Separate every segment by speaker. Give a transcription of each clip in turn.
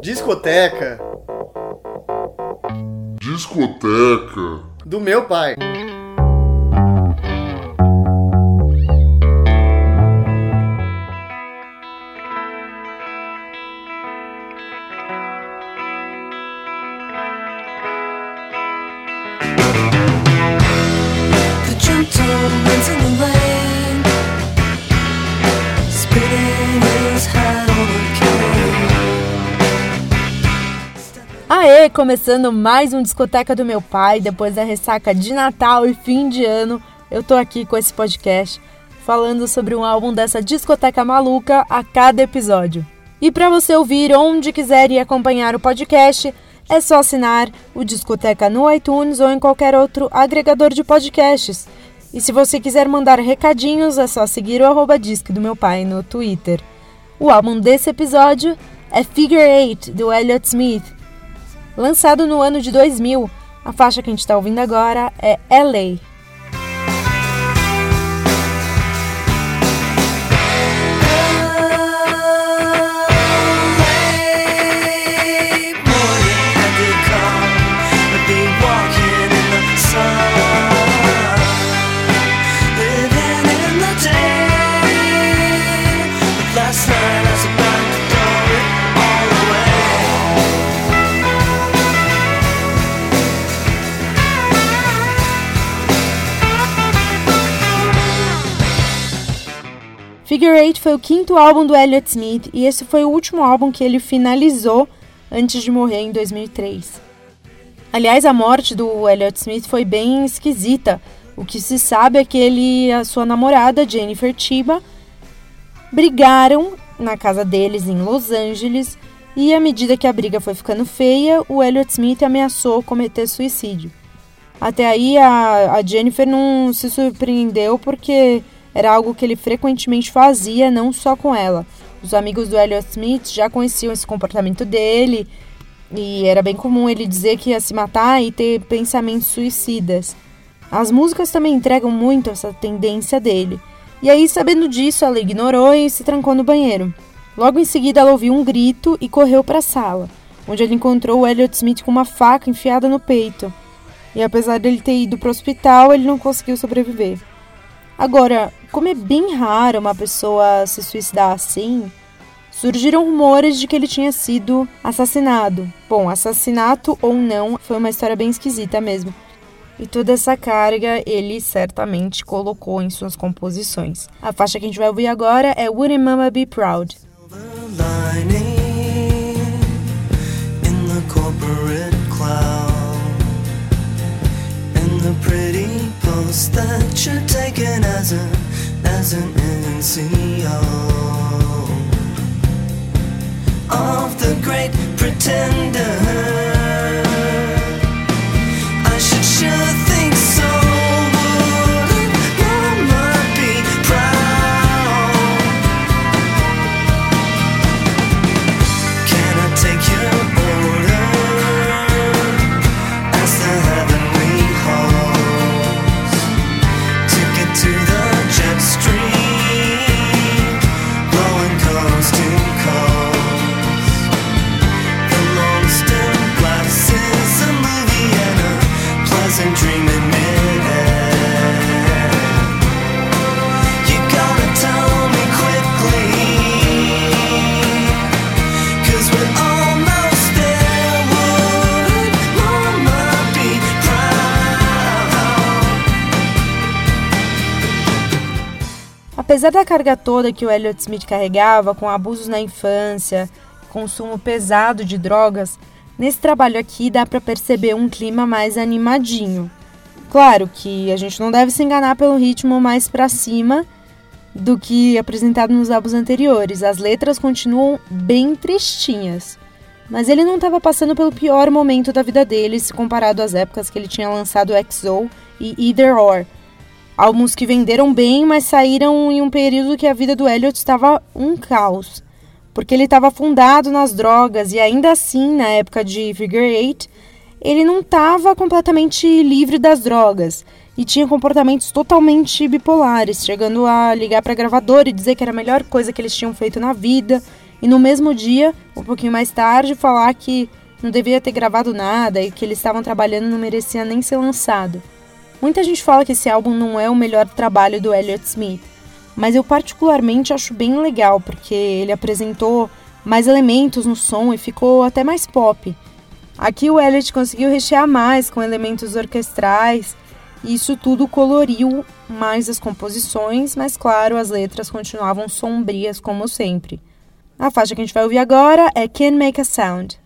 Speaker 1: Discoteca
Speaker 2: Discoteca
Speaker 1: do meu pai.
Speaker 3: Aê, começando mais um Discoteca do Meu Pai, depois da ressaca de Natal e fim de ano, eu tô aqui com esse podcast falando sobre um álbum dessa discoteca maluca a cada episódio. E para você ouvir onde quiser e acompanhar o podcast, é só assinar o Discoteca no iTunes ou em qualquer outro agregador de podcasts. E se você quiser mandar recadinhos, é só seguir o arroba disque do meu pai no Twitter. O álbum desse episódio é Figure Eight, do Elliott Smith, Lançado no ano de 2000, a faixa que a gente está ouvindo agora é LA. Foi o quinto álbum do Elliott Smith e esse foi o último álbum que ele finalizou antes de morrer em 2003. Aliás, a morte do Elliott Smith foi bem esquisita. O que se sabe é que ele e a sua namorada, Jennifer Chiba, brigaram na casa deles em Los Angeles e à medida que a briga foi ficando feia, o Elliott Smith ameaçou cometer suicídio. Até aí a, a Jennifer não se surpreendeu porque era algo que ele frequentemente fazia, não só com ela. Os amigos do Elliott Smith já conheciam esse comportamento dele e era bem comum ele dizer que ia se matar e ter pensamentos suicidas. As músicas também entregam muito essa tendência dele. E aí, sabendo disso, ela ignorou e se trancou no banheiro. Logo em seguida, ela ouviu um grito e correu para a sala, onde ela encontrou o Elliott Smith com uma faca enfiada no peito. E apesar dele ter ido para o hospital, ele não conseguiu sobreviver. Agora, como é bem raro uma pessoa se suicidar assim, surgiram rumores de que ele tinha sido assassinado. Bom, assassinato ou não, foi uma história bem esquisita mesmo. E toda essa carga ele certamente colocou em suas composições. A faixa que a gente vai ouvir agora é Wouldn't Mama Be Proud.
Speaker 4: in corporate cloud and the that you're taken as a as an NCO of the great pretender.
Speaker 3: Apesar da carga toda que o Elliott Smith carregava, com abusos na infância, consumo pesado de drogas, nesse trabalho aqui dá para perceber um clima mais animadinho. Claro que a gente não deve se enganar pelo ritmo mais para cima do que apresentado nos álbuns anteriores. As letras continuam bem tristinhas. Mas ele não estava passando pelo pior momento da vida dele se comparado às épocas que ele tinha lançado XO e Either Or. Álbuns que venderam bem, mas saíram em um período que a vida do Elliot estava um caos. Porque ele estava afundado nas drogas e ainda assim, na época de Figure Eight, ele não estava completamente livre das drogas e tinha comportamentos totalmente bipolares, chegando a ligar para a gravadora e dizer que era a melhor coisa que eles tinham feito na vida e no mesmo dia, um pouquinho mais tarde, falar que não devia ter gravado nada e que eles estavam trabalhando não merecia nem ser lançado. Muita gente fala que esse álbum não é o melhor trabalho do Elliott Smith, mas eu particularmente acho bem legal porque ele apresentou mais elementos no som e ficou até mais pop. Aqui o Elliott conseguiu rechear mais com elementos orquestrais e isso tudo coloriu mais as composições, mas claro, as letras continuavam sombrias como sempre. A faixa que a gente vai ouvir agora é Can Make a Sound.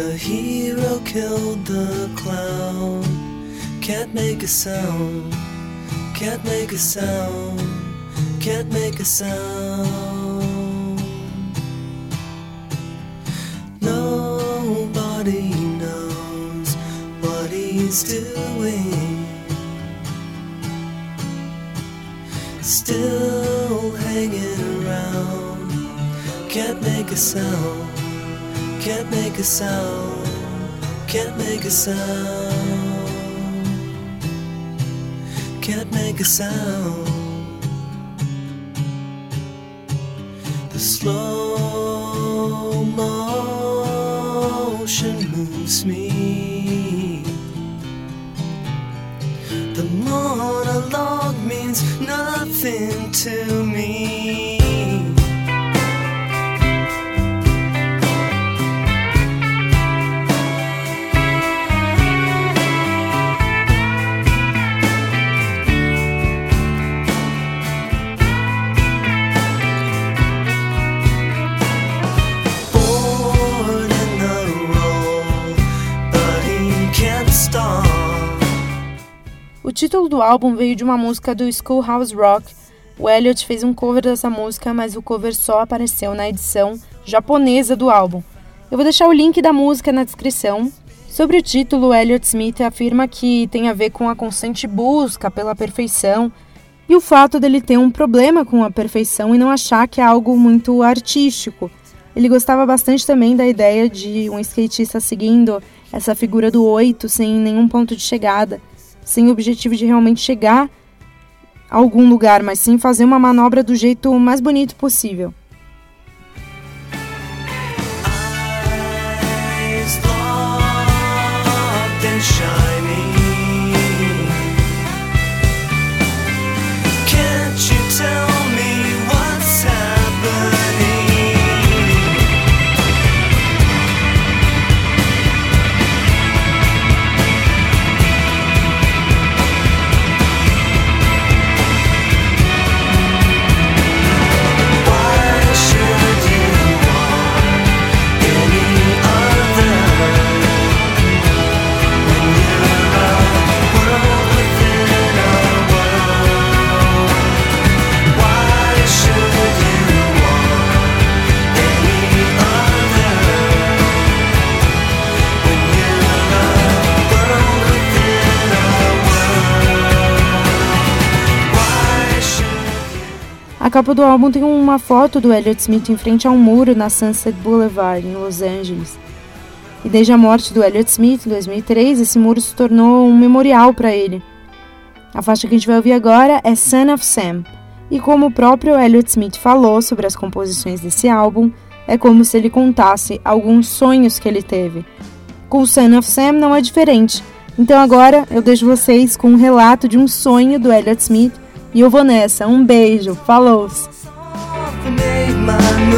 Speaker 4: The hero killed the clown. Can't make a sound. Can't make a sound. Can't make a sound. Nobody knows what he's doing. Still hanging around. Can't make a sound. Can't make a sound. Can't make a sound. Can't make a sound. The slow motion moves me. The monologue means nothing to me.
Speaker 3: O título do álbum veio de uma música do Schoolhouse Rock. O Elliott fez um cover dessa música, mas o cover só apareceu na edição japonesa do álbum. Eu vou deixar o link da música na descrição. Sobre o título, o Elliott Smith afirma que tem a ver com a constante busca pela perfeição e o fato dele ter um problema com a perfeição e não achar que é algo muito artístico. Ele gostava bastante também da ideia de um skatista seguindo essa figura do oito sem nenhum ponto de chegada, sem o objetivo de realmente chegar a algum lugar, mas sim fazer uma manobra do jeito mais bonito possível.
Speaker 4: A
Speaker 3: capa do álbum tem uma foto do Elliott Smith em frente a um muro na Sunset Boulevard, em Los Angeles. E desde a morte do Elliott Smith, em 2003, esse muro se tornou um memorial para ele. A faixa que a gente vai ouvir agora é Son of Sam. E como o próprio Elliott Smith falou sobre as composições desse álbum, é como se ele contasse alguns sonhos que ele teve. Com Son of Sam não é diferente. Então agora eu deixo vocês com um relato de um sonho do Elliott Smith e eu vou nessa. Um beijo. Falou!
Speaker 4: made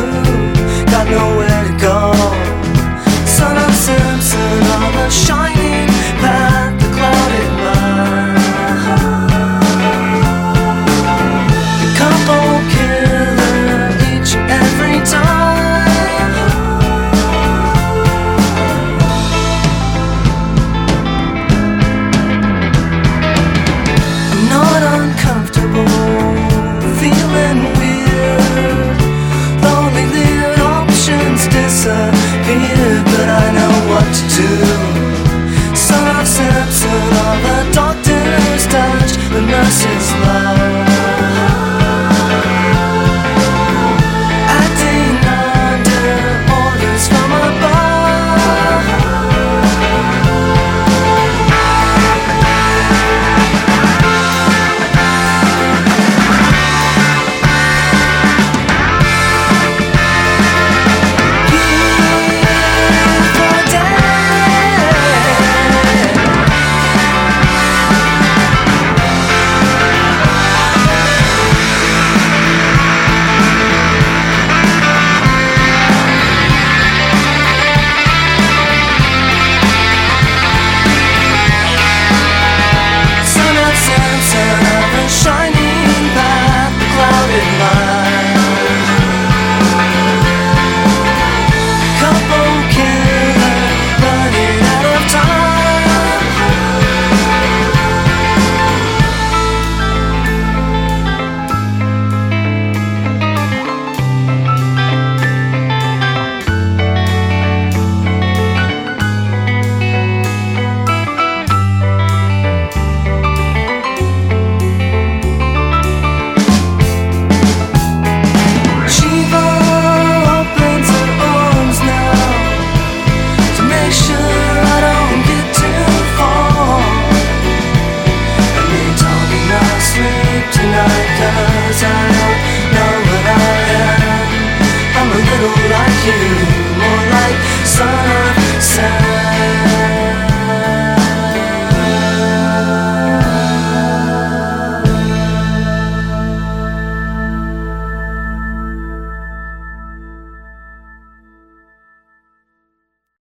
Speaker 4: you,